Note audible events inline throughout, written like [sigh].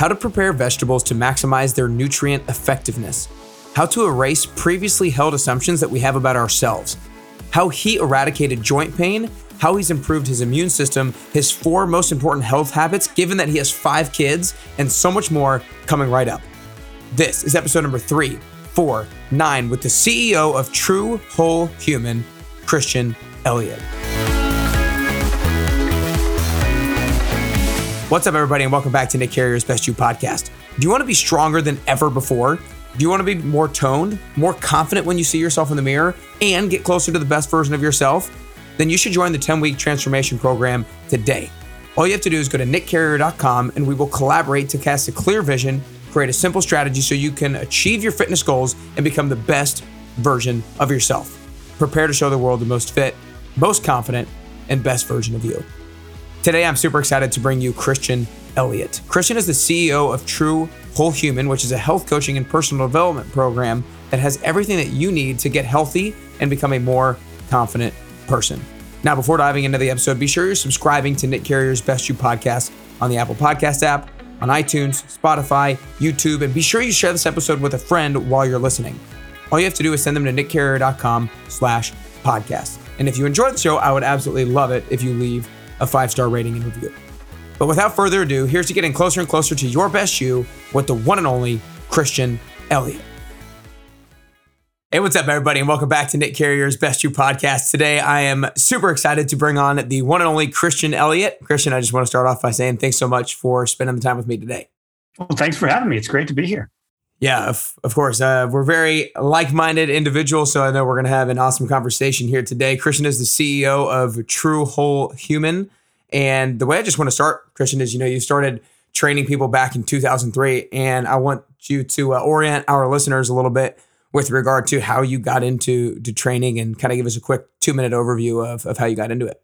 how to prepare vegetables to maximize their nutrient effectiveness, how to erase previously held assumptions that we have about ourselves, how he eradicated joint pain, how he's improved his immune system, his four most important health habits, given that he has five kids, and so much more coming right up. This is episode number three, four, nine with the CEO of True Whole Human, Christian Elliott. What's up, everybody, and welcome back to Nick Carrier's Best You podcast. Do you want to be stronger than ever before? Do you want to be more toned, more confident when you see yourself in the mirror, and get closer to the best version of yourself? Then you should join the 10 week transformation program today. All you have to do is go to nickcarrier.com and we will collaborate to cast a clear vision, create a simple strategy so you can achieve your fitness goals and become the best version of yourself. Prepare to show the world the most fit, most confident, and best version of you. Today, I'm super excited to bring you Christian Elliott. Christian is the CEO of True Whole Human, which is a health coaching and personal development program that has everything that you need to get healthy and become a more confident person. Now, before diving into the episode, be sure you're subscribing to Nick Carrier's Best You podcast on the Apple Podcast app, on iTunes, Spotify, YouTube, and be sure you share this episode with a friend while you're listening. All you have to do is send them to nickcarrier.com slash podcast. And if you enjoy the show, I would absolutely love it if you leave a five star rating and review. But without further ado, here's to getting closer and closer to your best you with the one and only Christian Elliott. Hey, what's up, everybody, and welcome back to Nick Carrier's Best You podcast. Today, I am super excited to bring on the one and only Christian Elliott. Christian, I just want to start off by saying thanks so much for spending the time with me today. Well, thanks for having me. It's great to be here. Yeah, of, of course. Uh, we're very like minded individuals, so I know we're going to have an awesome conversation here today. Christian is the CEO of True Whole Human. And the way I just want to start, Christian, is you know, you started training people back in 2003. And I want you to uh, orient our listeners a little bit with regard to how you got into to training and kind of give us a quick two minute overview of, of how you got into it.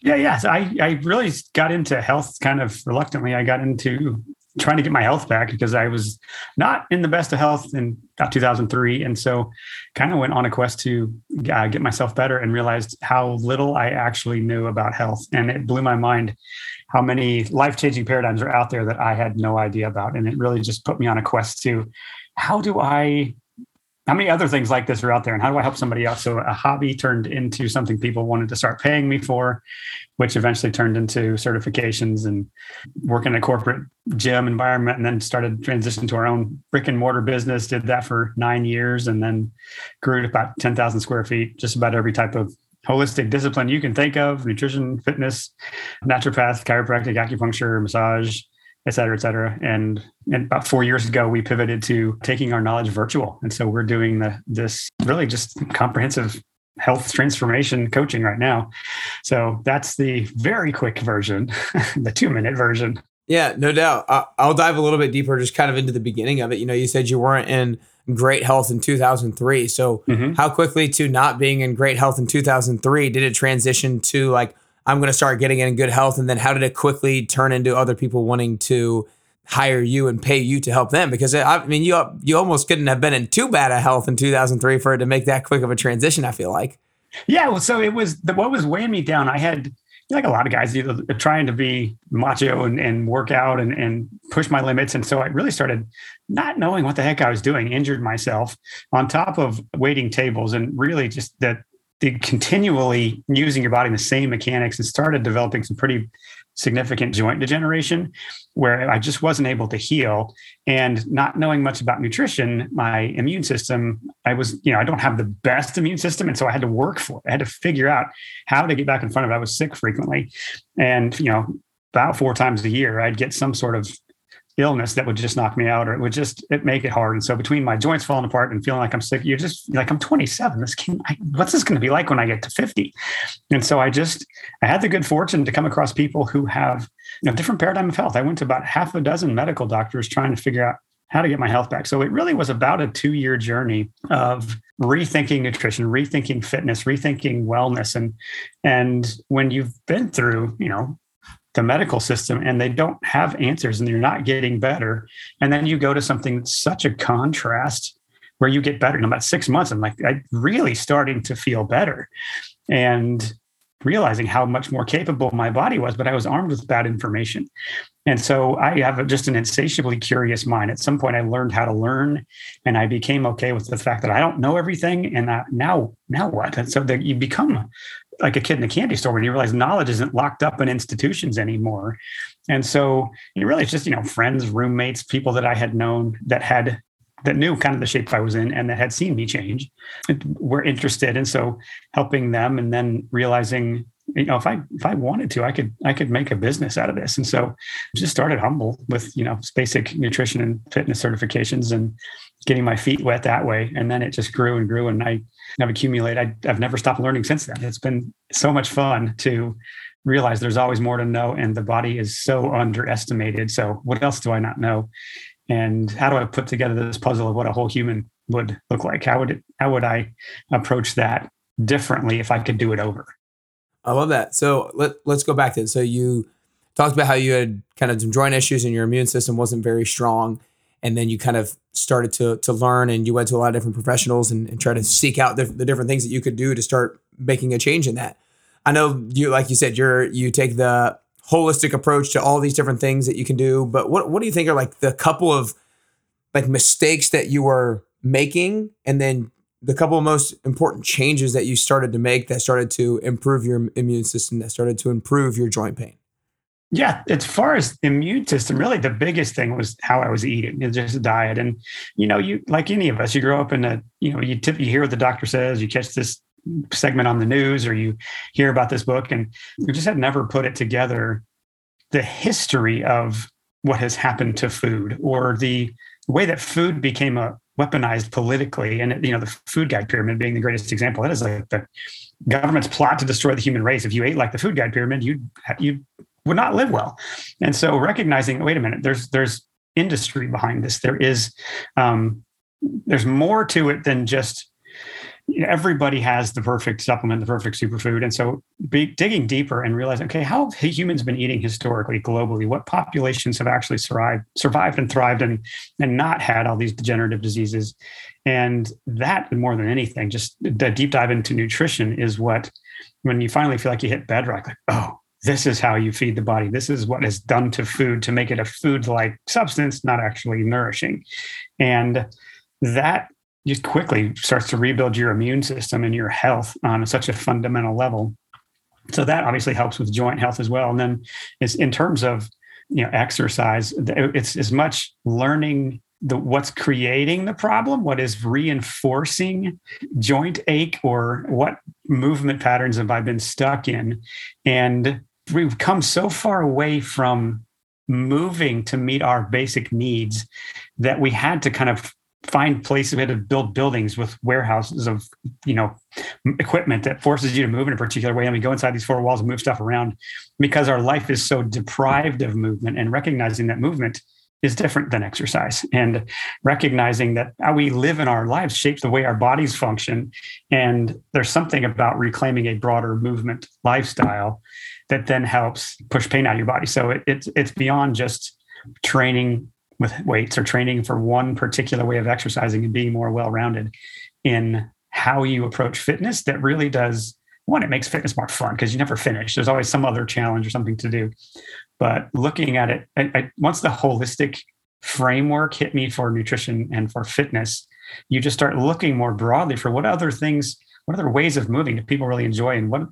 Yeah, yeah. So I, I really got into health kind of reluctantly. I got into trying to get my health back because I was not in the best of health in 2003. And so kind of went on a quest to uh, get myself better and realized how little I actually knew about health. And it blew my mind how many life changing paradigms are out there that I had no idea about. And it really just put me on a quest to how do I how many other things like this are out there and how do I help somebody else? So a hobby turned into something people wanted to start paying me for, which eventually turned into certifications and working in a corporate gym environment and then started transition to our own brick and mortar business, did that for nine years and then grew to about 10,000 square feet, just about every type of holistic discipline you can think of, nutrition, fitness, naturopath, chiropractic, acupuncture, massage, et cetera, et cetera. And, and about four years ago, we pivoted to taking our knowledge virtual. And so we're doing the, this really just comprehensive health transformation coaching right now. So that's the very quick version, [laughs] the two minute version. Yeah, no doubt. I'll dive a little bit deeper, just kind of into the beginning of it. You know, you said you weren't in great health in 2003. So, mm-hmm. how quickly to not being in great health in 2003 did it transition to like, I'm going to start getting in good health. And then how did it quickly turn into other people wanting to hire you and pay you to help them? Because I mean, you you almost couldn't have been in too bad a health in 2003 for it to make that quick of a transition. I feel like. Yeah. Well, so it was the, what was weighing me down. I had like a lot of guys trying to be macho and, and work out and, and push my limits. And so I really started not knowing what the heck I was doing, injured myself on top of waiting tables and really just that the continually using your body in the same mechanics and started developing some pretty significant joint degeneration where I just wasn't able to heal. And not knowing much about nutrition, my immune system, I was, you know, I don't have the best immune system. And so I had to work for it. I had to figure out how to get back in front of it. I was sick frequently. And, you know, about four times a year, I'd get some sort of illness that would just knock me out or it would just it make it hard. And so between my joints falling apart and feeling like i'm sick you're just like i'm 27 this can I, what's this going to be like when i get to 50 and so i just i had the good fortune to come across people who have you know different paradigm of health. I went to about half a dozen medical doctors trying to figure out how to get my health back. So it really was about a two year journey of rethinking nutrition rethinking fitness rethinking wellness. And and when you've been through you know the medical system and they don't have answers and you're not getting better. And then you go to something such a contrast where you get better. In about six months, I'm like, I'm really starting to feel better. And realizing how much more capable my body was, but I was armed with bad information. And so I have just an insatiably curious mind. At some point, I learned how to learn, and I became okay with the fact that I don't know everything. And now, now what? And so that you become like a kid in a candy store when you realize knowledge isn't locked up in institutions anymore. And so you really it's just, you know, friends, roommates, people that I had known that had that knew kind of the shape I was in and that had seen me change were interested. And so helping them and then realizing, you know, if I if I wanted to, I could I could make a business out of this. And so just started humble with, you know, basic nutrition and fitness certifications and getting my feet wet that way. And then it just grew and grew. And I have accumulated. I, I've never stopped learning since then. It's been so much fun to realize there's always more to know and the body is so underestimated. So what else do I not know? and how do I put together this puzzle of what a whole human would look like? How would it, how would I approach that differently if I could do it over? I love that. So let, let's go back to it. So you talked about how you had kind of some joint issues and your immune system wasn't very strong. And then you kind of started to, to learn and you went to a lot of different professionals and, and try to seek out the, the different things that you could do to start making a change in that. I know you, like you said, you're, you take the holistic approach to all these different things that you can do. But what what do you think are like the couple of like mistakes that you were making, and then the couple of most important changes that you started to make that started to improve your immune system, that started to improve your joint pain? Yeah, as far as immune system, really the biggest thing was how I was eating. It's just a diet, and you know, you like any of us, you grow up in a, you know, you you hear what the doctor says, you catch this segment on the news or you hear about this book and you just had never put it together the history of what has happened to food or the way that food became a weaponized politically. And you know the food guide pyramid being the greatest example that is like the government's plot to destroy the human race. If you ate like the food guide pyramid you you would not live well. And so recognizing wait a minute there's there's industry behind this. There is um, there's more to it than just you know, everybody has the perfect supplement, the perfect superfood. And so be, digging deeper and realizing, okay, how have humans been eating historically, globally? What populations have actually survived, survived and thrived and, and not had all these degenerative diseases? And that more than anything, just the deep dive into nutrition is what, when you finally feel like you hit bedrock, like, oh, this is how you feed the body. This is what is done to food to make it a food like substance, not actually nourishing. And that just quickly starts to rebuild your immune system and your health on such a fundamental level. So that obviously helps with joint health as well. And then it's in terms of you know exercise, it's as much learning the what's creating the problem, what is reinforcing joint ache, or what movement patterns have I been stuck in, and we've come so far away from moving to meet our basic needs that we had to kind of find places we had to build buildings with warehouses of you know equipment that forces you to move in a particular way and we go inside these four walls and move stuff around. Because our life is so deprived of movement and recognizing that movement is different than exercise and recognizing that how we live in our lives shapes the way our bodies function and there's something about reclaiming a broader movement lifestyle that then helps push pain out of your body. So it, it's it's beyond just training with weights or training for one particular way of exercising and being more well-rounded in how you approach fitness that really does one it makes fitness more fun because you never finish. There's always some other challenge or something to do. But looking at it I, I, once the holistic framework hit me for nutrition and for fitness you just start looking more broadly for what other things what other ways of moving do people really enjoy and what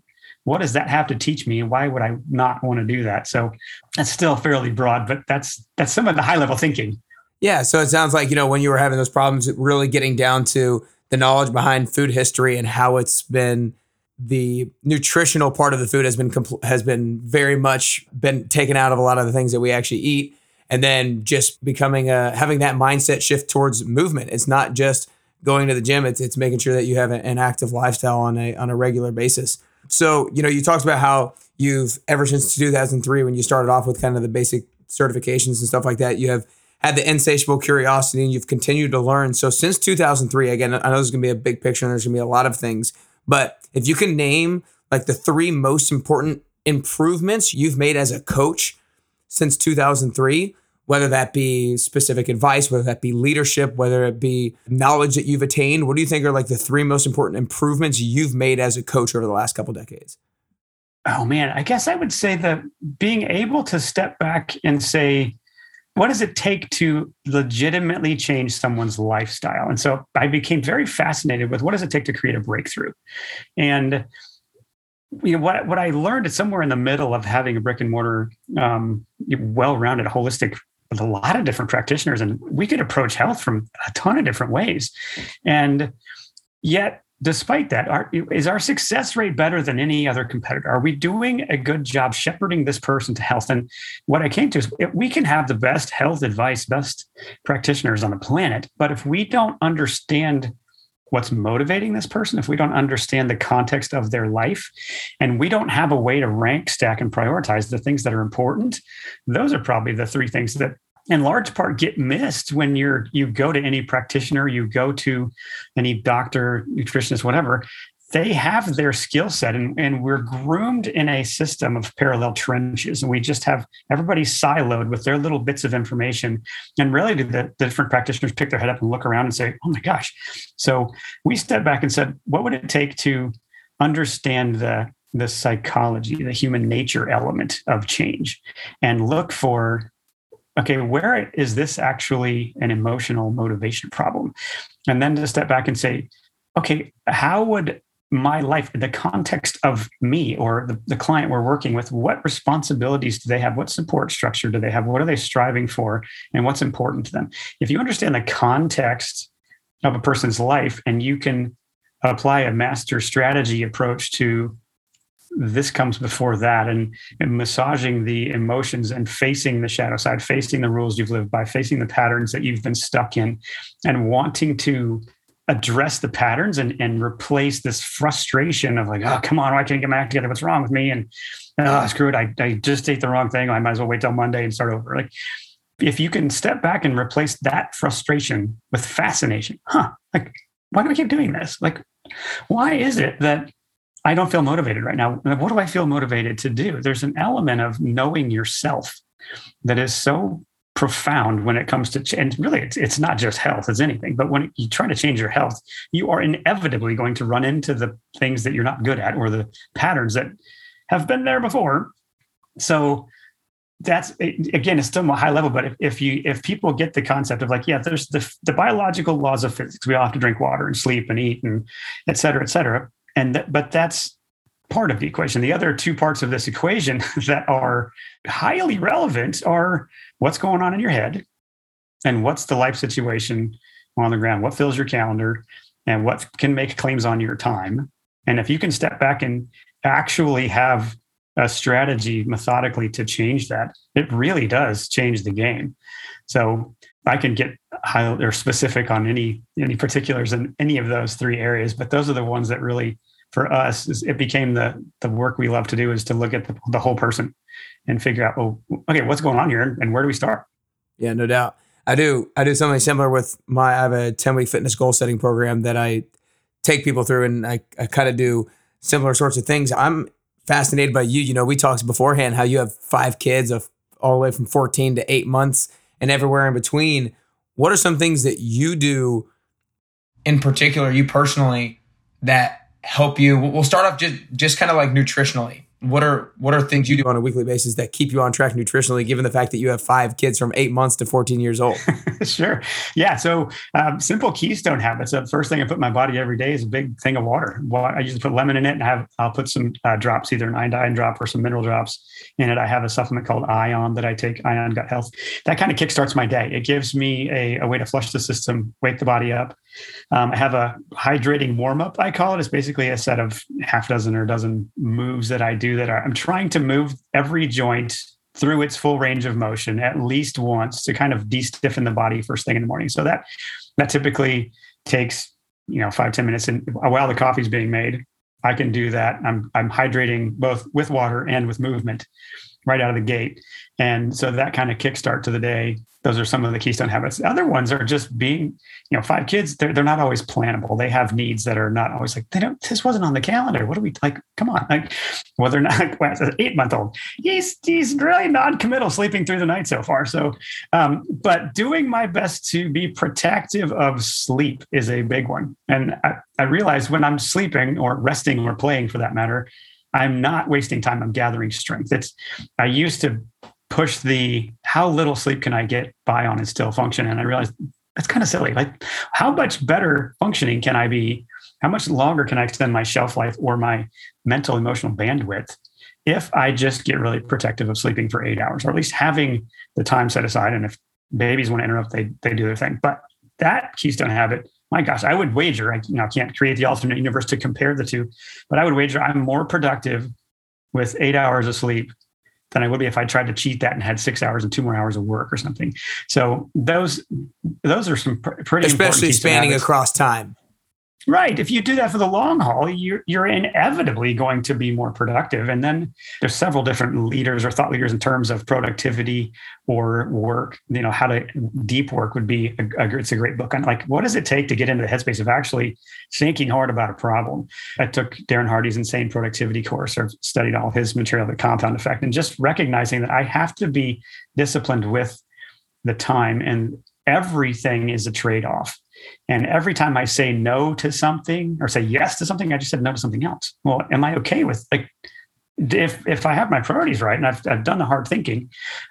what does that have to teach me? And why would i not want to do that? So that's still fairly broad but that's that's some of the high level thinking. Yeah so it sounds like you know when you were having those problems really getting down to the knowledge behind food history and how it's been the nutritional part of the food has been compl- has been very much been taken out of a lot of the things that we actually eat and then just becoming a having that mindset shift towards movement. It's not just going to the gym it's it's making sure that you have an active lifestyle on a on a regular basis so, you know, you talked about how you've ever since 2003 when you started off with kind of the basic certifications and stuff like that, you have had the insatiable curiosity and you've continued to learn. So since 2003, again, I know there's going to be a big picture and there's going to be a lot of things, but if you can name like the three most important improvements you've made as a coach since 2003, whether that be specific advice, whether that be leadership, whether it be knowledge that you've attained? What do you think are like the three most important improvements you've made as a coach over the last couple decades? oh man, I guess I would say that being able to step back and say, what does it take to legitimately change someone's lifestyle? And so I became very fascinated with what does it take to create a breakthrough? And you know what what I learned is somewhere in the middle of having a brick and mortar, um, well-rounded, holistic with a lot of different practitioners, and we could approach health from a ton of different ways, and yet despite that, our, is our success rate better than any other competitor? Are we doing a good job shepherding this person to health? And what I came to is we can have the best health advice, best practitioners on the planet, but if we don't understand what's motivating this person, if we don't understand the context of their life, and we don't have a way to rank, stack, and prioritize the things that are important, those are probably the three things that in large part get missed when you're you go to any practitioner you go to any doctor nutritionist whatever they have their skill set and, and we're groomed in a system of parallel trenches. And we just have everybody siloed with their little bits of information. And really the, the different practitioners pick their head up and look around and say oh my gosh. So we stepped back and said what would it take to understand the the psychology the human nature element of change and look for okay, where is this actually an emotional motivation problem? And then to step back and say, okay, how would my life the context of me or the, the client we're working with what responsibilities do they have? What support structure do they have? What are they striving for? And what's important to them? If you understand the context of a person's life and you can apply a master strategy approach to this comes before that and, and, massaging the emotions and facing the shadow side facing the rules you've lived by facing the patterns that you've been stuck in and wanting to address the patterns and, and replace this frustration of like oh come on why can't I get my act together? What's wrong with me? And oh screw it. I, I just ate the wrong thing. I might as well wait till monday and start over. Like if you can step back and replace that frustration with fascination huh like why do we keep doing this? Like why is it that I don't feel motivated right now. What do I feel motivated to do? There's an element of knowing yourself that is so profound when it comes to and really it's, it's not just health it's anything but when you try to change your health you are inevitably going to run into the things that you're not good at or the patterns that have been there before so that's again it's still a high level but if, if you if people get the concept of like yeah there's the, the biological laws of physics we all have to drink water and sleep and eat and et cetera et cetera and th- but that's part of the equation. The other two parts of this equation [laughs] that are highly relevant are what's going on in your head and what's the life situation on the ground, what fills your calendar, and what can make claims on your time. And if you can step back and actually have a strategy methodically to change that, it really does change the game. So I can get high or specific on any any particulars in any of those three areas, but those are the ones that really for us it became the the work we love to do is to look at the, the whole person and figure out oh okay what's going on here and where do we start? Yeah no doubt. I do i do something similar with my i have a 10 week fitness goal setting program that i take people through and i, I kind of do similar sorts of things. I'm fascinated by you. You know we talked beforehand how you have five kids of all the way from 14 to 8 months and everywhere in between. What are some things that you do in particular you personally that help you? We'll start off just just kind of like nutritionally. What are what are things you do on a weekly basis that keep you on track nutritionally, given the fact that you have five kids from eight months to 14 years old? [laughs] sure. Yeah. So um, simple keystone habits. The first thing I put in my body every day is a big thing of water. I usually put lemon in it and have I'll put some uh, drops, either an iodine drop or some mineral drops in it. I have a supplement called Ion that I take, Ion Gut Health. That kind of kickstarts my day. It gives me a, a way to flush the system, wake the body up. Um, I have a hydrating warm up, I call it. It's basically a set of half dozen or a dozen moves that I do that are, I'm trying to move every joint through its full range of motion at least once to kind of de-stiffen the body first thing in the morning. So that that typically takes you know five ten minutes, and while the coffee's being made, I can do that. I'm I'm hydrating both with water and with movement right out of the gate, and so that kind of kickstart to the day those are some of the keystone habits. The other ones are just being, you know, five kids, they're, they're not always plannable. They have needs that are not always like, they don't, this wasn't on the calendar. What do we like? Come on. Like, whether they're not, [laughs] well, eight month old. He's, he's really non committal sleeping through the night so far. So, um, but doing my best to be protective of sleep is a big one. And I, I realize when I'm sleeping or resting or playing for that matter, I'm not wasting time. I'm gathering strength. It's I used to push the how little sleep can I get by on and still function, and I realized that's kind of silly. Like, how much better functioning can I be? How much longer can I extend my shelf life or my mental emotional bandwidth if I just get really protective of sleeping for eight hours, or at least having the time set aside? And if babies want to interrupt, they they do their thing. But that keystone habit my gosh, I would wager, I you know, can't create the alternate universe to compare the two, but I would wager I'm more productive with eight hours of sleep than I would be if I tried to cheat that and had six hours and two more hours of work or something. So those those are some pr- pretty especially spanning across time. Right. If you do that for the long haul, you're, you're inevitably going to be more productive. And then there's several different leaders or thought leaders in terms of productivity or work. You know, how to deep work would be a, a, it's a great book on like what does it take to get into the headspace of actually thinking hard about a problem. I took Darren Hardy's insane productivity course or studied all his material, the compound effect, and just recognizing that I have to be disciplined with the time and everything is a trade-off and every time I say no to something or say yes to something, I just said no to something else. Well, am I okay with like if if I have my priorities right and I've I've done the hard thinking,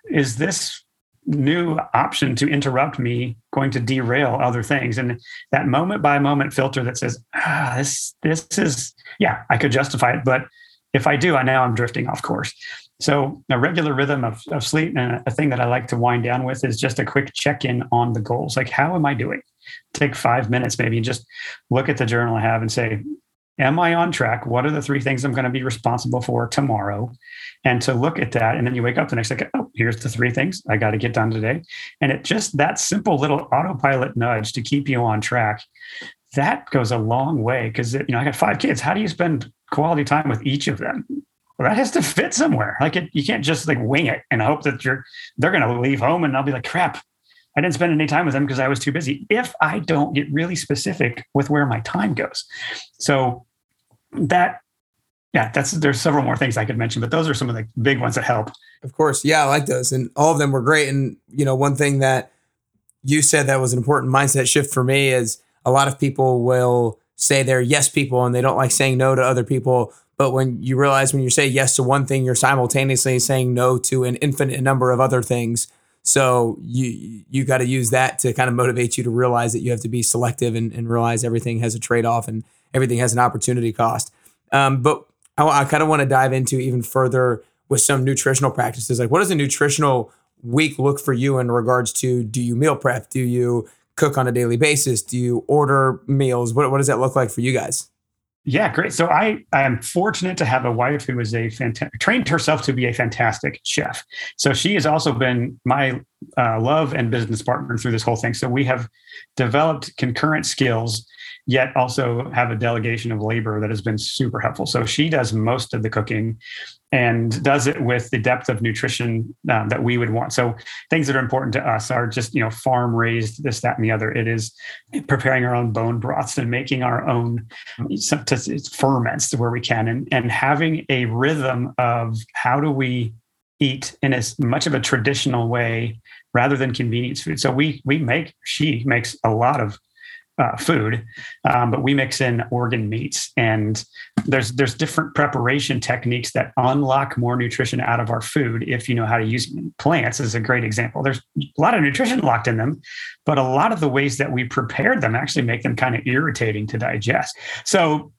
is this new option to interrupt me going to derail other things? And that moment by moment filter that says, ah, this this is yeah, I could justify it, but if I do, I now I'm drifting off course. So a regular rhythm of, of sleep and a thing that I like to wind down with is just a quick check-in on the goals. Like, how am I doing? Take five minutes maybe and just look at the journal I have and say, Am I on track? What are the three things I'm going to be responsible for tomorrow? And to look at that. And then you wake up the next day, oh, here's the three things I got to get done today. And it just that simple little autopilot nudge to keep you on track, that goes a long way. Cause, you know, I got five kids. How do you spend quality time with each of them? Well, that has to fit somewhere. Like it, you can't just like wing it and hope that you're they're going to leave home and I'll be like, crap, I didn't spend any time with them because I was too busy. If I don't get really specific with where my time goes. So that yeah, that's there's several more things I could mention, but those are some of the big ones that help. Of course. Yeah, I like those. And all of them were great. And you know, one thing that you said that was an important mindset shift for me is a lot of people will say they're yes people and they don't like saying no to other people. But when you realize when you say yes to one thing, you're simultaneously saying no to an infinite number of other things. So you you got to use that to kind of motivate you to realize that you have to be selective and, and realize everything has a trade off and everything has an opportunity cost. Um, but I, I kind of want to dive into even further with some nutritional practices. Like, what does a nutritional week look for you in regards to do you meal prep? Do you cook on a daily basis? Do you order meals? What, what does that look like for you guys? Yeah, great. So I, I am fortunate to have a wife who is a fantastic, trained herself to be a fantastic chef. So she has also been my uh, love and business partner through this whole thing. So we have developed concurrent skills yet also have a delegation of labor that has been super helpful. So she does most of the cooking and does it with the depth of nutrition um, that we would want. So things that are important to us are just, you know, farm raised, this, that, and the other. It is preparing our own bone broths and making our own it's ferments where we can and, and having a rhythm of how do we eat in as much of a traditional way rather than convenience food. So we we make she makes a lot of uh, food, um, but we mix in organ meats, and there's there's different preparation techniques that unlock more nutrition out of our food if you know how to use. Plants is a great example. There's a lot of nutrition locked in them, but a lot of the ways that we prepared them actually make them kind of irritating to digest. So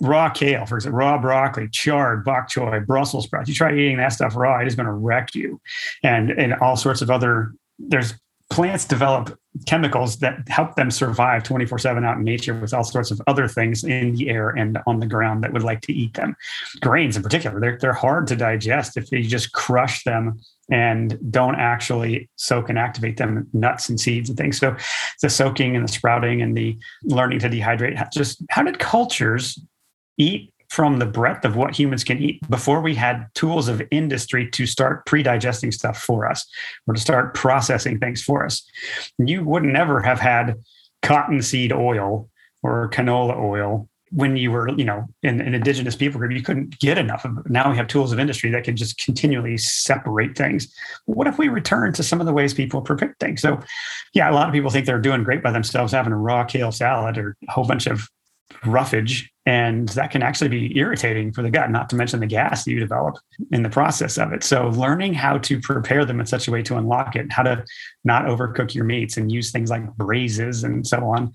raw kale, for example, raw broccoli, chard, bok choy, Brussels sprouts. You try eating that stuff raw, it is going to wreck you. And and all sorts of other there's plants develop chemicals that help them survive 24 7 out in nature with all sorts of other things in the air and on the ground that would like to eat them. Grains, in particular, they're, they're hard to digest if you just crush them and don't actually soak and activate them, nuts and seeds and things. So the soaking and the sprouting and the learning to dehydrate, just how did cultures eat from the breadth of what humans can eat before we had tools of industry to start pre-digesting stuff for us or to start processing things for us. You would never have had cottonseed oil or canola oil when you were, you know, in an indigenous people group, you couldn't get enough of it. Now we have tools of industry that can just continually separate things. What if we return to some of the ways people prepare things? So, yeah, a lot of people think they're doing great by themselves, having a raw kale salad or a whole bunch of roughage and that can actually be irritating for the gut not to mention the gas you develop in the process of it. So learning how to prepare them in such a way to unlock it how to not overcook your meats and use things like braises and so on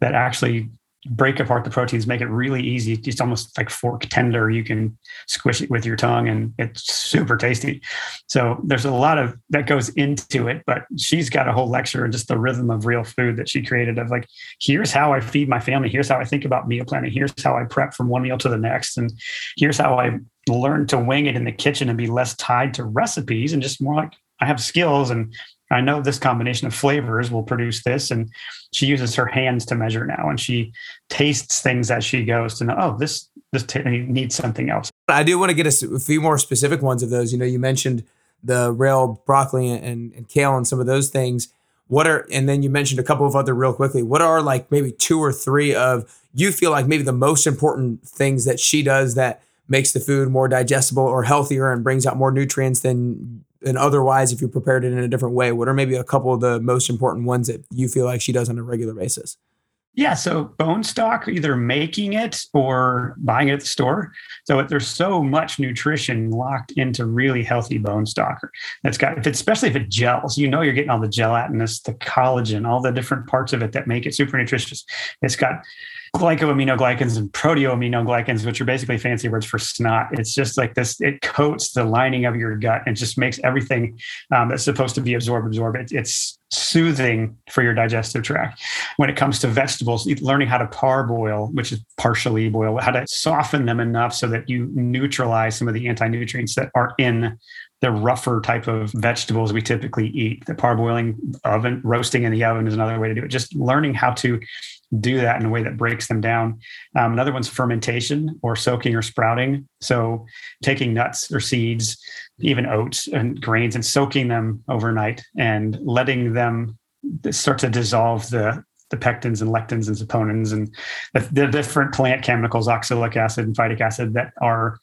that actually break apart the proteins, make it really easy. It's almost like fork tender. You can squish it with your tongue and it's super tasty. So there's a lot of that goes into it, but she's got a whole lecture and just the rhythm of real food that she created of like, here's how I feed my family. Here's how I think about meal planning. Here's how I prep from one meal to the next. And here's how I learn to wing it in the kitchen and be less tied to recipes and just more like I have skills and I know this combination of flavors will produce this. And she uses her hands to measure now, and she tastes things as she goes to know, oh, this this t- needs something else. I do want to get a, few more specific ones of those. You know, you mentioned the rail broccoli and, and kale and some of those things. What are and then you mentioned a couple of other real quickly. What are like maybe two or three of you feel like maybe the most important things that she does that makes the food more digestible or healthier and brings out more nutrients than and otherwise if you prepared it in a different way what are maybe a couple of the most important ones that you feel like she does on a regular basis? Yeah so bone stock either making it or buying it at the store. So there's so much nutrition locked into really healthy bone stock. That's got if it's especially if it gels you know you're getting all the gelatinous the collagen all the different parts of it that make it super nutritious. It's got glycosaminoglycans and proteoaminoglycans, which are basically fancy words for snot. It's just like this, it coats the lining of your gut and just makes everything um, that's supposed to be absorbed, absorb. It, it's soothing for your digestive tract. When it comes to vegetables, learning how to parboil, which is partially boil, how to soften them enough so that you neutralize some of the anti nutrients that are in the rougher type of vegetables we typically eat. The parboiling oven, roasting in the oven is another way to do it. Just learning how to do that in a way that breaks them down. Um, another one's fermentation or soaking or sprouting. So taking nuts or seeds, even oats and grains, and soaking them overnight and letting them start to dissolve the the pectins and lectins and saponins and the, the different plant chemicals, oxalic acid and phytic acid, that are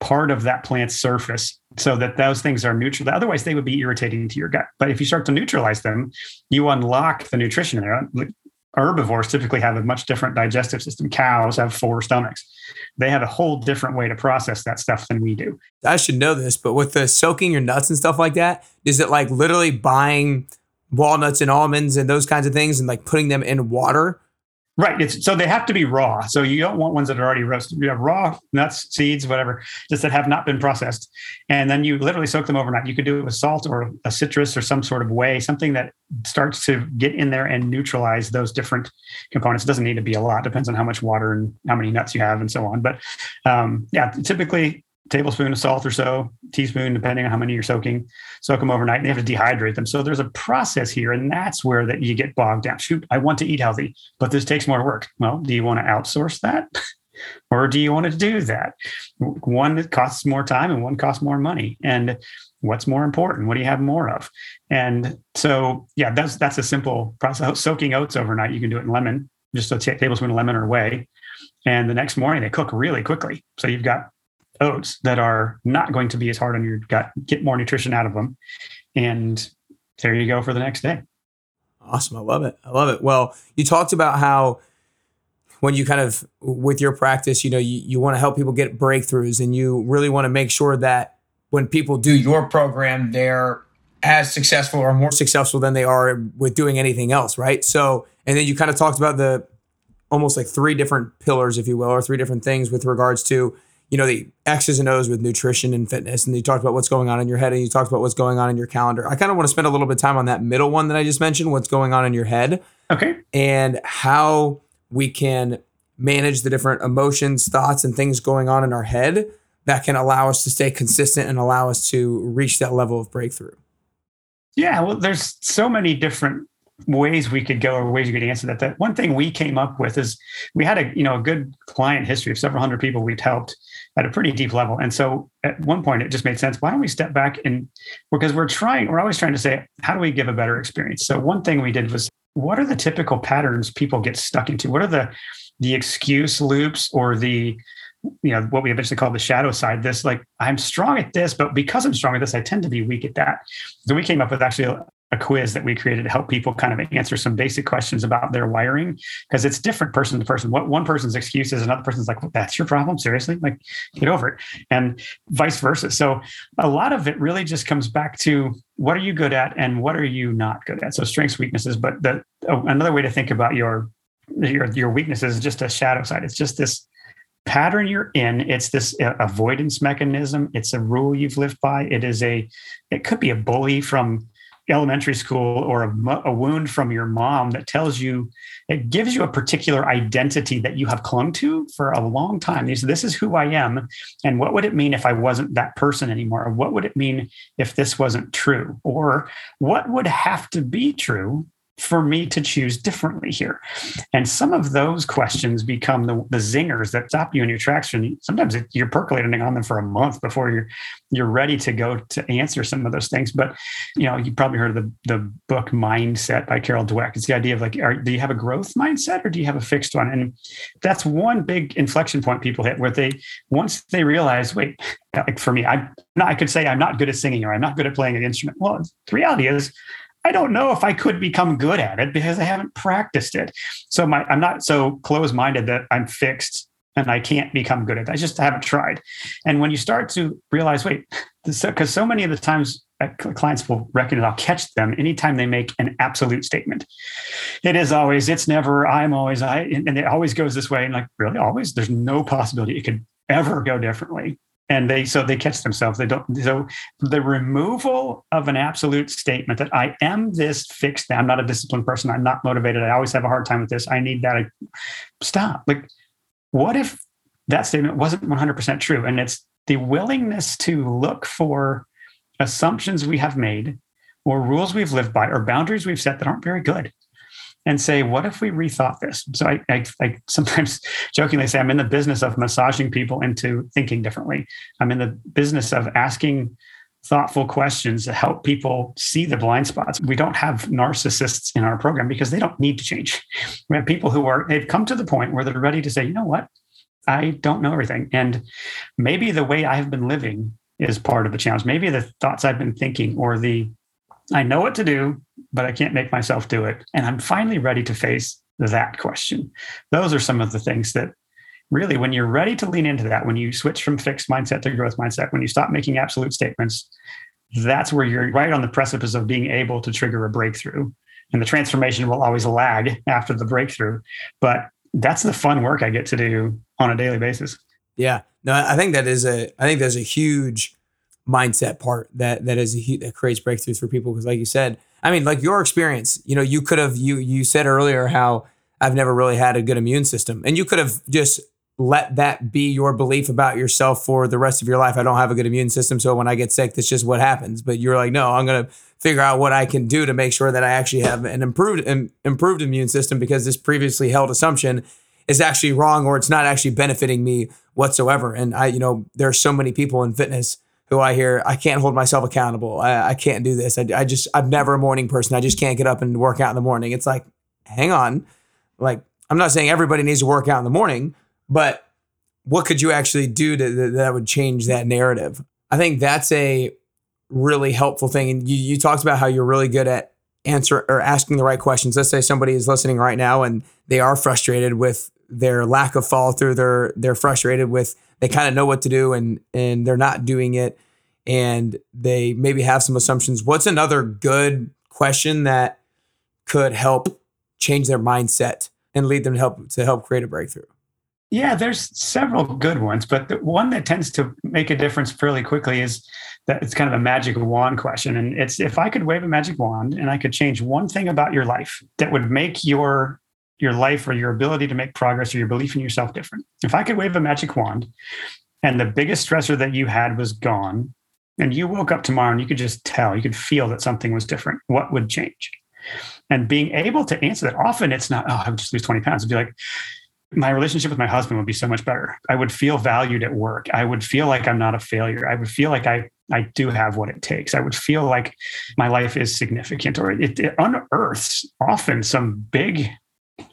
part of that plant's surface so that those things are neutral. Otherwise, they would be irritating to your gut. But if you start to neutralize them, you unlock the nutrition there herbivores typically have a much different digestive system. Cows have four stomachs. They have a whole different way to process that stuff than we do. I should know this, but with the soaking your nuts and stuff like that, is it like literally buying walnuts and almonds and those kinds of things and like putting them in water Right. It's so they have to be raw. So you don't want ones that are already roasted. You have raw nuts, seeds, whatever, just that have not been processed. And then you literally soak them overnight. You could do it with salt or a citrus or some sort of way, something that starts to get in there and neutralize those different components. It doesn't need to be a lot, depends on how much water and how many nuts you have and so on. But um, yeah, typically tablespoon of salt or so, teaspoon, depending on how many you're soaking, soak them overnight and they have to dehydrate them. So there's a process here. And that's where that you get bogged down. Shoot, I want to eat healthy, but this takes more work. Well, do you want to outsource that? [laughs] or do you want to do that? One that costs more time and one costs more money. And what's more important? What do you have more of? And so, yeah, that's that's a simple process. Oh, soaking oats overnight, you can do it in lemon, just a t- tablespoon of lemon or whey. And the next morning they cook really quickly. So you've got oats that are not going to be as hard on your gut, get more nutrition out of them. And there you go for the next day. Awesome. I love it. I love it. Well, you talked about how when you kind of with your practice, you know, you, you want to help people get breakthroughs and you really want to make sure that when people do your program, they're as successful or more successful than they are with doing anything else, right? So, and then you kind of talked about the almost like three different pillars, if you will, or three different things with regards to you know, the X's and O's with nutrition and fitness. And you talked about what's going on in your head and you talked about what's going on in your calendar. I kind of want to spend a little bit of time on that middle one that I just mentioned, what's going on in your head. Okay. And how we can manage the different emotions, thoughts, and things going on in our head that can allow us to stay consistent and allow us to reach that level of breakthrough. Yeah, well, there's so many different ways we could go or ways you could answer that. That one thing we came up with is we had a you know a good client history of several hundred people we'd helped at a pretty deep level. And so at one point it just made sense. Why don't we step back and because we're trying, we're always trying to say, how do we give a better experience? So one thing we did was what are the typical patterns people get stuck into? What are the the excuse loops or the you know what we eventually call the shadow side this like i'm strong at this but because i'm strong at this i tend to be weak at that so we came up with actually a, quiz that we created to help people kind of answer some basic questions about their wiring because it's different person to person. What one person's excuse is another person's like, well, "That's your problem, seriously? Like, get over it," and vice versa. So a lot of it really just comes back to what are you good at and what are you not good at. So strengths, weaknesses. But the, oh, another way to think about your your your weaknesses is just a shadow side. It's just this pattern you're in it's this uh, avoidance mechanism it's a rule you've lived by it is a it could be a bully from elementary school or a, a, wound from your mom that tells you it gives you a particular identity that you have clung to for a long time. This is who i am and what would it mean if i wasn't that person anymore? What would it mean if this wasn't true? Or what would have to be true for me to choose differently here? And some of those questions become the, the zingers that stop you in your tracks. And sometimes it, you're percolating on them for a month before you're you're ready to go to answer some of those things. But you know, you probably heard of the the book Mindset by Carol Dweck. It's the idea of like, are, do you have a growth mindset or do you have a fixed one? And that's one big inflection point people hit where they once they realize, wait, like for me, I I could say I'm not good at singing or I'm not good at playing an instrument. Well, the reality is I don't know if I could become good at it because I haven't practiced it. So my I'm not so close-minded that I'm fixed and I can't become good at it. I just haven't tried. And when you start to realize, wait, because so many of the times uh, clients will recognize I'll catch them anytime they make an absolute statement. It is always, it's never, I'm always, I, and it always goes this way. And like, really, always, there's no possibility it could ever go differently and they so they catch themselves. They don't so the removal of an absolute statement that i am this fixed i'm not a disciplined person i'm not motivated i always have a hard time with this i need that stop. Like what if that statement wasn't 100% true? And it's the willingness to look for assumptions we have made or rules we've lived by or boundaries we've set that aren't very good and say, what if we rethought this? So I, I, I, sometimes [laughs] jokingly say, I'm in the business of massaging people into thinking differently. I'm in the business of asking thoughtful questions to help people see the blind spots. We don't have narcissists in our program because they don't need to change. [laughs] We have people who are, they've come to the point where they're ready to say, you know what? I don't know everything. And maybe the way I have been living is part of the challenge. Maybe the thoughts I've been thinking or the I know what to do, but I can't make myself do it. And I'm finally ready to face that question. Those are some of the things that really, when you're ready to lean into that, when you switch from fixed mindset to growth mindset, when you stop making absolute statements, that's where you're right on the precipice of being able to trigger a breakthrough. And the transformation will always lag after the breakthrough. But that's the fun work I get to do on a daily basis. Yeah. No, I think that is a I think there's a huge mindset part that that is a, that creates breakthroughs for people. Because like you said i mean like your experience you know you could have you you said earlier how i've never really had a good immune system and you could have just let that be your belief about yourself for the rest of your life. I don't have a good immune system so when i get sick that's just what happens. But you're like no i'm going to figure out what i can do to make sure that i actually have an improved an improved immune system because this previously held assumption is actually wrong or it's not actually benefiting me whatsoever. And i you know there are so many people in fitness who I hear, I can't hold myself accountable. I, I can't do this. I, I just, I'm never a morning person. I just can't get up and work out in the morning. It's like, hang on. Like, I'm not saying everybody needs to work out in the morning, but what could you actually do to, that would change that narrative? I think that's a really helpful thing. And you, you talked about how you're really good at answer or asking the right questions. Let's say somebody is listening right now and they are frustrated with their lack of follow through. They're they're frustrated with they kind of know what to do and and they're not doing it. And they maybe have some assumptions. What's another good question that could help change their mindset and lead them to help to help create a breakthrough? Yeah there's several good ones but the one that tends to make a difference fairly quickly is that it's kind of a magic wand question. And it's if i could wave a magic wand and i could change one thing about your life that would make your your life or your ability to make progress or your belief in yourself different. If I could wave a magic wand and the biggest stressor that you had was gone, and you woke up tomorrow and you could just tell, you could feel that something was different, what would change? And being able to answer that, often it's not, oh, I would just lose 20 pounds. It'd be like, my relationship with my husband would be so much better. I would feel valued at work. I would feel like I'm not a failure. I would feel like I I do have what it takes. I would feel like my life is significant, or it, it unearths often some big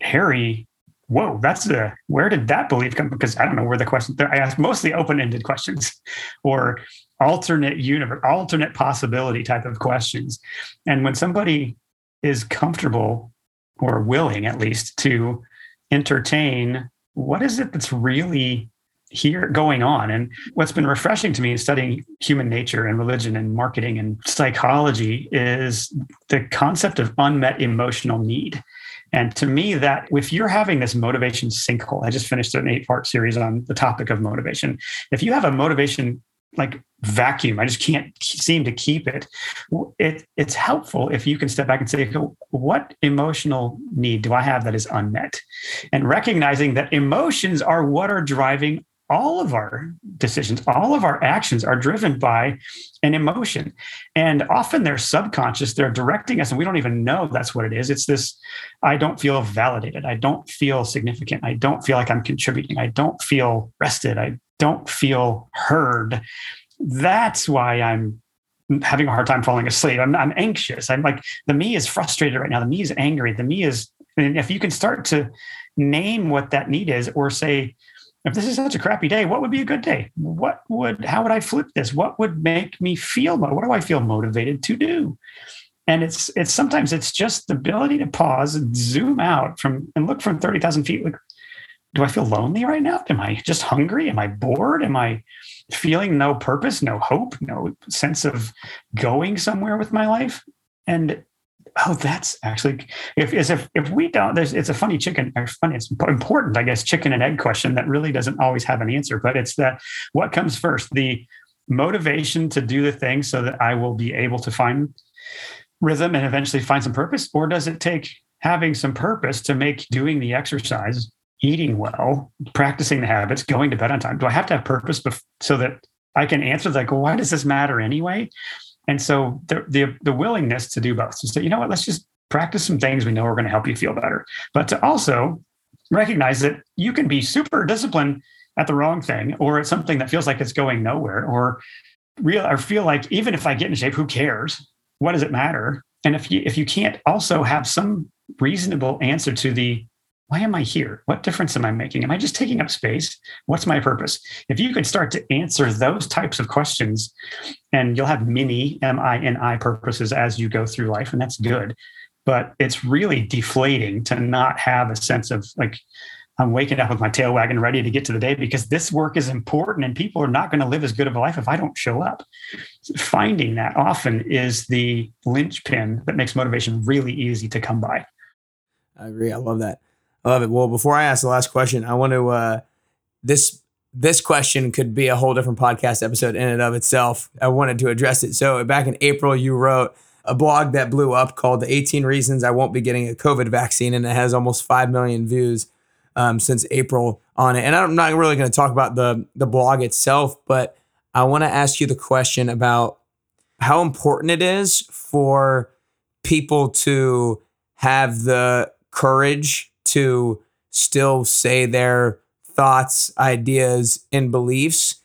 hairy, whoa, that's the where did that belief come? Because I don't know where the question. I ask mostly open-ended questions, [laughs] or alternate universe, alternate possibility type of questions. And when somebody is comfortable or willing, at least, to entertain what is it that's really here going on. And what's been refreshing to me in studying human nature and religion and marketing and psychology is the concept of unmet emotional need. And to me, that if you're having this motivation sinkhole, I just finished an eight part series on the topic of motivation. If you have a motivation like vacuum, I just can't seem to keep it. it it's helpful if you can step back and say, what emotional need do I have that is unmet? And recognizing that emotions are what are driving all of our decisions, all of our actions are driven by an emotion. And often they're subconscious, they're directing us, and we don't even know that's what it is. It's this I don't feel validated. I don't feel significant. I don't feel like I'm contributing. I don't feel rested. I don't feel heard. That's why I'm having a hard time falling asleep. I'm, I'm anxious. I'm like, the me is frustrated right now. The me is angry. The me is, and if you can start to name what that need is or say, if this is such a crappy day, what would be a good day? What would, how would I flip this? What would make me feel, what do I feel motivated to do? And it's, it's sometimes it's just the ability to pause and zoom out from and look from 30,000 feet. Like, do I feel lonely right now? Am I just hungry? Am I bored? Am I feeling no purpose, no hope, no sense of going somewhere with my life? And oh, that's actually if if if we don't, there's it's a funny chicken or funny, it's important, I guess, chicken and egg question that really doesn't always have an answer. But it's that what comes first, the motivation to do the thing so that I will be able to find rhythm and eventually find some purpose, or does it take having some purpose to make doing the exercise, eating well, practicing the habits, going to bed on time? Do I have to have purpose bef- so that I can answer like, well, why does this matter anyway? And so the, the, the willingness to do both, to say, you know what, let's just practice some things we know are going to help you feel better, but to also recognize that you can be super disciplined at the wrong thing or at something that feels like it's going nowhere or real or feel like even if I get in shape, who cares? What does it matter? And if you if you can't also have some reasonable answer to the why am I here? What difference am I making? Am I just taking up space? What's my purpose? If you could start to answer those types of questions, and you'll have many M I N I purposes as you go through life, and that's good. But it's really deflating to not have a sense of like, I'm waking up with my tail wagging, ready to get to the day because this work is important and people are not going to live as good of a life if I don't show up. Finding that often is the linchpin that makes motivation really easy to come by. I agree. I love that. I love it. Well, before I ask the last question, I want to uh, this this question could be a whole different podcast episode in and of itself. I wanted to address it. So back in April, you wrote a blog that blew up called "The 18 Reasons I Won't Be Getting a COVID Vaccine," and it has almost five million views um, since April on it. And I'm not really going to talk about the the blog itself, but I want to ask you the question about how important it is for people to have the courage to still say their thoughts, ideas, and beliefs,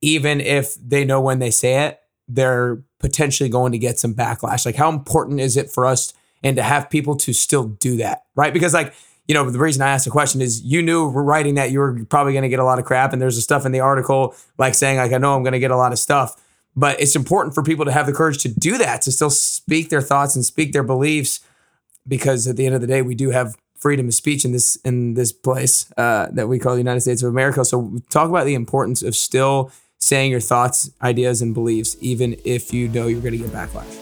even if they know when they say it, they're potentially going to get some backlash. Like, how important is it for us and to have people to still do that, right? Because, like, you know, the reason I asked the question is you knew writing that you were probably going to get a lot of crap, and there's a stuff in the article like saying, like, I know I'm going to get a lot of stuff, but it's important for people to have the courage to do that, to still speak their thoughts and speak their beliefs, because at the end of the day, we do have freedom of speech in this in this place uh, that we call the United States of America. So talk about the importance of still saying your thoughts, ideas, and beliefs, even if you know you're going to get backlash.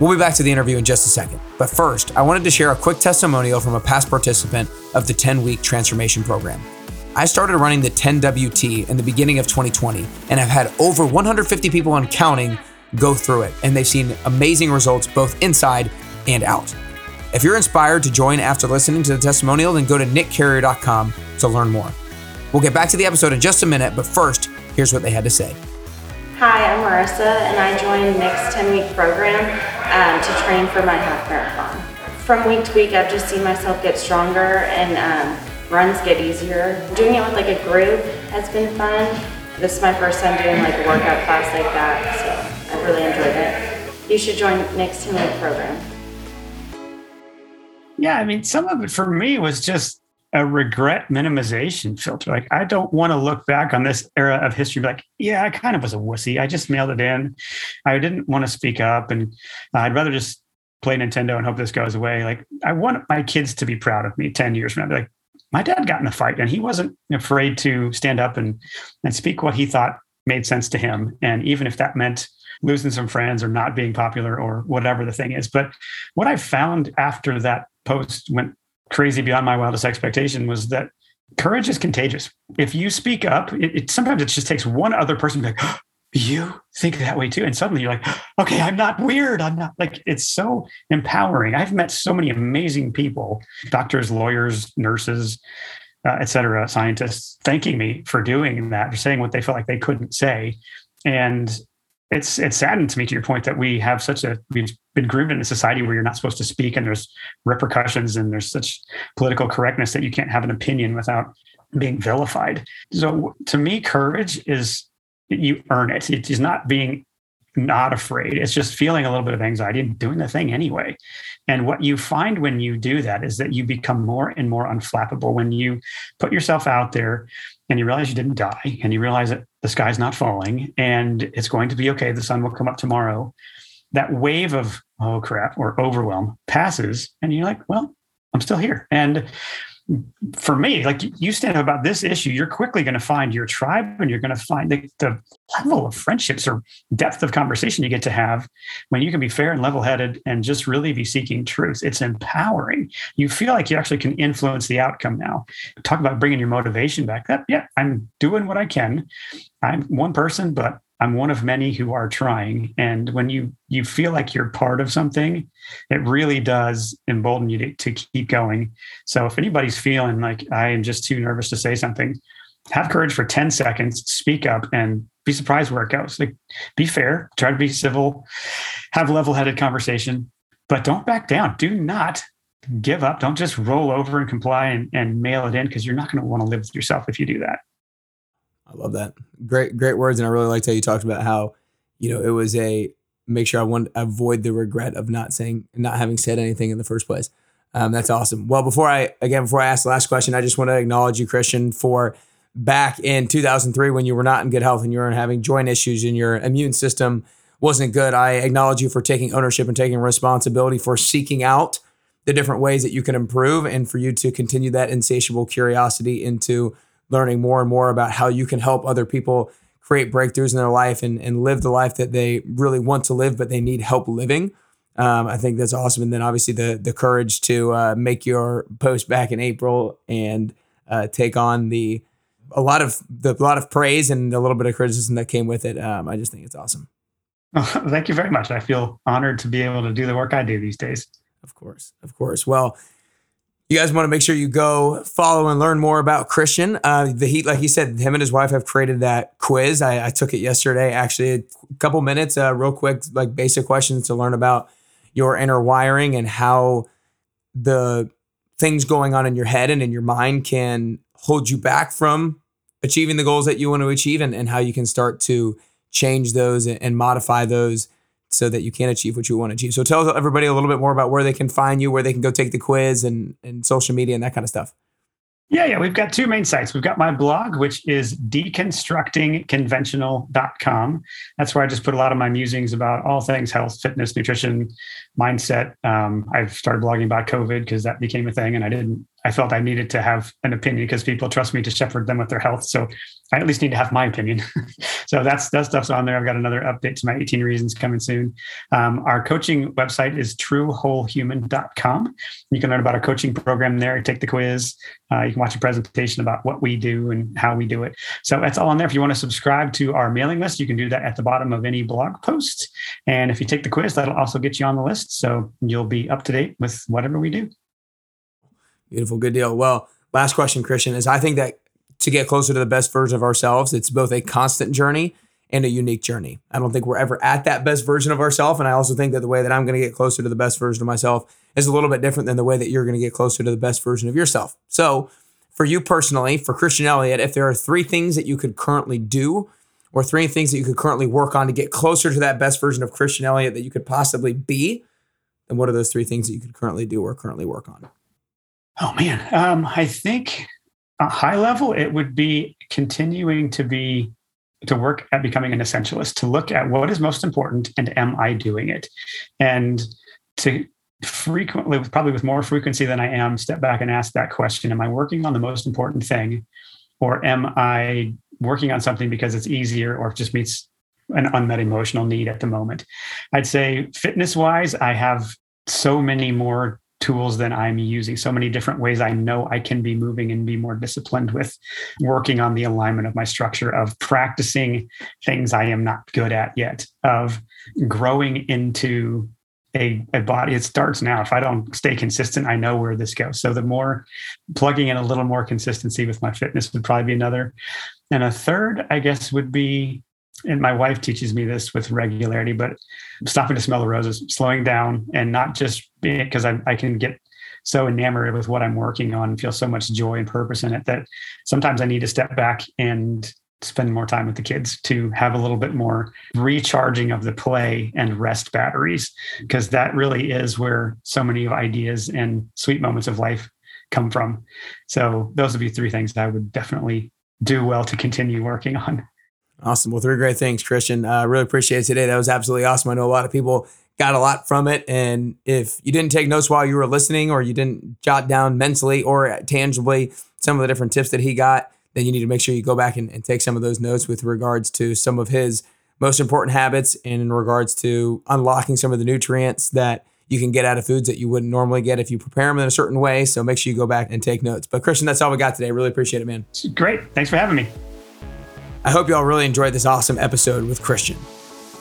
We'll be back to the interview in just a second. But first, I wanted to share a quick testimonial from a past participant of the 10 week transformation program. I started running the 10WT in the beginning of 2020 and I've had over 150 people and counting go through it, and they've seen amazing results both inside and out. If you're inspired to join after listening to the testimonial, then go to nickcarrier.com to learn more. We'll get back to the episode in just a minute, but first, here's what they had to say. Hi, I'm Marissa, and I joined Nick's 10 week program um, to train for my half marathon. From week to week, I've just seen myself get stronger and um, runs get easier. Doing it with like a group has been fun. This is my first time doing like a workout class like that, so I've really enjoyed it. You should join Nick's 10 week program yeah, I mean, some of it for me was just a regret minimization filter. Like, I don't want to look back on this era of history like, yeah, I kind of was a wussy. I just mailed it in. I didn't want to speak up. And uh, I'd rather just play Nintendo and hope this goes away. Like, I want my kids to be proud of me 10 years from now. Like, my dad got in a fight and he wasn't afraid to stand up and, and speak what he thought made sense to him. And even if that meant losing some friends or not being popular or whatever the thing is. But what I found after that post went crazy beyond my wildest expectation was that courage is contagious. If you speak up, it, it sometimes it just takes one other person to be like, oh, you think that way too. And suddenly you're like, okay, I'm not weird. I'm not like, it's so empowering. I've met so many amazing people, doctors, lawyers, nurses, uh, et cetera, scientists, thanking me for doing that, for saying what they felt like they couldn't say. And it's it's saddened to me to your point that we have such a we've been groomed in a society where you're not supposed to speak and there's repercussions and there's such political correctness that you can't have an opinion without being vilified. So to me, courage is you earn it. It is not being not afraid. It's just feeling a little bit of anxiety and doing the thing anyway. And what you find when you do that is that you become more and more unflappable. When you put yourself out there and you realize you didn't die and you realize that the sky's not falling and it's going to be okay, the sun will come up tomorrow. That wave of, oh crap, or overwhelm passes. And you're like, well, I'm still here. And for me, like you stand up about this issue, you're quickly going to find your tribe and you're going to find the, the, level of friendships or depth of conversation you get to have when you can be fair and level headed and just really be seeking truth. It's empowering. You feel like you actually can influence the outcome now. Talk about bringing your motivation back. That, yeah, I'm doing what I can. I'm one person, but I'm one of many who are trying. And when you you feel like you're part of something, it really does embolden you to, to keep going. So if anybody's feeling like I am just too nervous to say something, have courage for 10 seconds, speak up and be surprised where it goes. Like be fair, try to be civil, have level-headed conversation, but don't back down. Do not give up. Don't just roll over and comply and, and mail it in because you're not going to want to live with yourself if you do that. I love that. Great, great words. And I really liked how you talked about how, you know, it was a make sure I want avoid the regret of not saying, not having said anything in the first place. Um, that's awesome. Well, before I, again, before I ask the last question, I just want to acknowledge you, Christian, for back in 2003 when you were not in good health and you were having joint issues and your immune system wasn't good. I acknowledge you for taking ownership and taking responsibility for seeking out the different ways that you can improve and for you to continue that insatiable curiosity into learning more and more about how you can help other people create breakthroughs in their life and, and live the life that they really want to live, but they need help living. Um, I think that's awesome. And then obviously the the courage to uh, make your post back in April and uh, take on the a lot of the a lot of praise and a little bit of criticism that came with it. Um, I just think it's awesome. Oh, [laughs] thank you very much. I feel honored to be able to do the work I do these days. Of course, of course. Well, you guys want to make sure you go follow and learn more about Christian. Uh, the Heat, like he said, him and his wife have created that quiz. I, I took it yesterday, actually, a couple minutes, uh, real quick, like basic questions to learn about your inner wiring and how the things going on in your head and in your mind can hold you back from achieving the goals that you want to achieve and, and how you can start to change those and, and modify those so that you can achieve what you want to achieve. So tell everybody a little bit more about where they can find you, where they can go take the quiz and, and social media and that kind of stuff. Yeah, yeah. We've got two main sites. We've got my blog, which is deconstructingconventional.com. That's where I just put a lot of my musings about all things health, fitness, nutrition, mindset. Um, I've started blogging about COVID because that became a thing, and I didn't. I felt I needed to have an opinion because people trust me to shepherd them with their health. So I at least need to have my opinion. [laughs] so that's that stuff's on there. I've got another update to my 18 reasons coming soon. Um, our coaching website is truewholehuman.com. You can learn about our coaching program there. Take the quiz. Uh, you can watch a presentation about what we do and how we do it. So that's all on there. If you want to subscribe to our mailing list, you can do that at the bottom of any blog post. And if you take the quiz, that'll also get you on the list. So you'll be up to date with whatever we do. Beautiful. Good deal. Well, last question, Christian, is I think that to get closer to the best version of ourselves, it's both a constant journey and a unique journey. I don't think we're ever at that best version of ourselves. And I also think that the way that I'm going to get closer to the best version of myself is a little bit different than the way that you're going to get closer to the best version of yourself. So, for you personally, for Christian Elliott, if there are three things that you could currently do or three things that you could currently work on to get closer to that best version of Christian Elliott that you could possibly be, then what are those three things that you could currently do or currently work on? Oh man, um, I think a high level it would be continuing to be to work at becoming an essentialist, to look at what is most important and am I doing it, and to frequently, probably with more frequency than I am, step back and ask that question: Am I working on the most important thing, or am I working on something because it's easier or just meets an unmet emotional need at the moment? I'd say fitness wise, I have so many more tools than I'm using, so many different ways I know I can be moving and be more disciplined with working on the alignment of my structure, of practicing things I am not good at yet, of growing into a, a body. It starts now. If I don't stay consistent, I know where this goes. So the more plugging in a little more consistency with my fitness would probably be another. And a third, I guess, would be and my wife teaches me this with regularity, but stopping to smell the roses, slowing down, and not just because I, I can get so enamored with what I'm working on and feel so much joy and purpose in it that sometimes I need to step back and spend more time with the kids to have a little bit more recharging of the play and rest batteries because that really is where so many of ideas and sweet moments of life come from. So those would be three things I would definitely do well to continue working on. Awesome. Well, three great things, Christian. I uh, really appreciate it today. That was absolutely awesome. I know a lot of people got a lot from it. And if you didn't take notes while you were listening, or you didn't jot down mentally or tangibly some of the different tips that he got, then you need to make sure you go back and, and take some of those notes with regards to some of his most important habits and in regards to unlocking some of the nutrients that you can get out of foods that you wouldn't normally get if you prepare them in a certain way. So make sure you go back and take notes. But Christian, that's all we got today. Really appreciate it, man. Great. Thanks for having me. I hope y'all really enjoyed this awesome episode with Christian.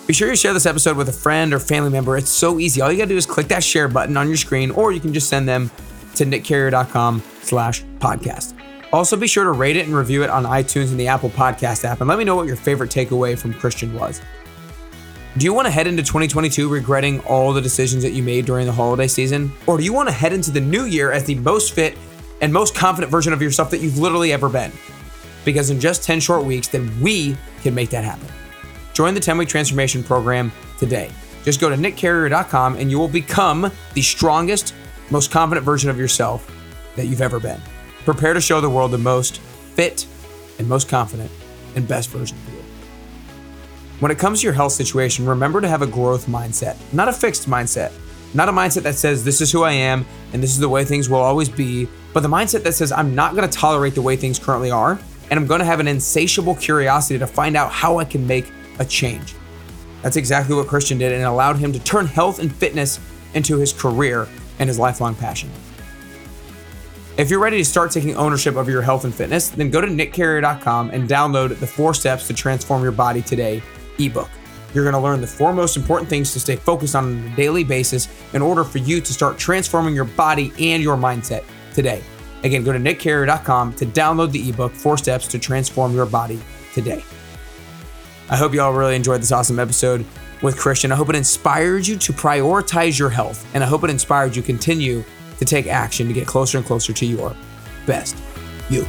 Be sure you share this episode with a friend or family member. It's so easy. All you gotta do is click that share button on your screen, or you can just send them to nickcarrier.com slash podcast. Also, be sure to rate it and review it on iTunes and the Apple Podcast app, and let me know what your favorite takeaway from Christian was. Do you want to head into 2022 regretting all the decisions that you made during the holiday season? Or do you want to head into the new year as the most fit and most confident version of yourself that you've literally ever been? because in just 10 short weeks, then we can make that happen. Join the 10 week transformation program today. Just go to nickcarrier.com and you will become the strongest, most confident version of yourself that you've ever been. Prepare to show the world the most fit and most confident and best version of you. When it comes to your health situation, remember to have a growth mindset, not a fixed mindset. Not a mindset that says, this is who I am and this is the way things will always be, but the mindset that says, I'm not going to tolerate the way things currently are and I'm going to have an insatiable curiosity to find out how I can make a change. That's exactly what Christian did and it allowed him to turn health and fitness into his career and his lifelong passion. If you're ready to start taking ownership of your health and fitness, then go to nickcarrier.com and download the Four Steps to Transform Your Body Today ebook. You're going to learn the four most important things to stay focused on on a daily basis in order for you to start transforming your body and your mindset today. Again, go to nickcarrier.com to download the ebook, Four Steps to Transform Your Body today. I hope you all really enjoyed this awesome episode with Christian. I hope it inspired you to prioritize your health, and I hope it inspired you to continue to take action to get closer and closer to your best you.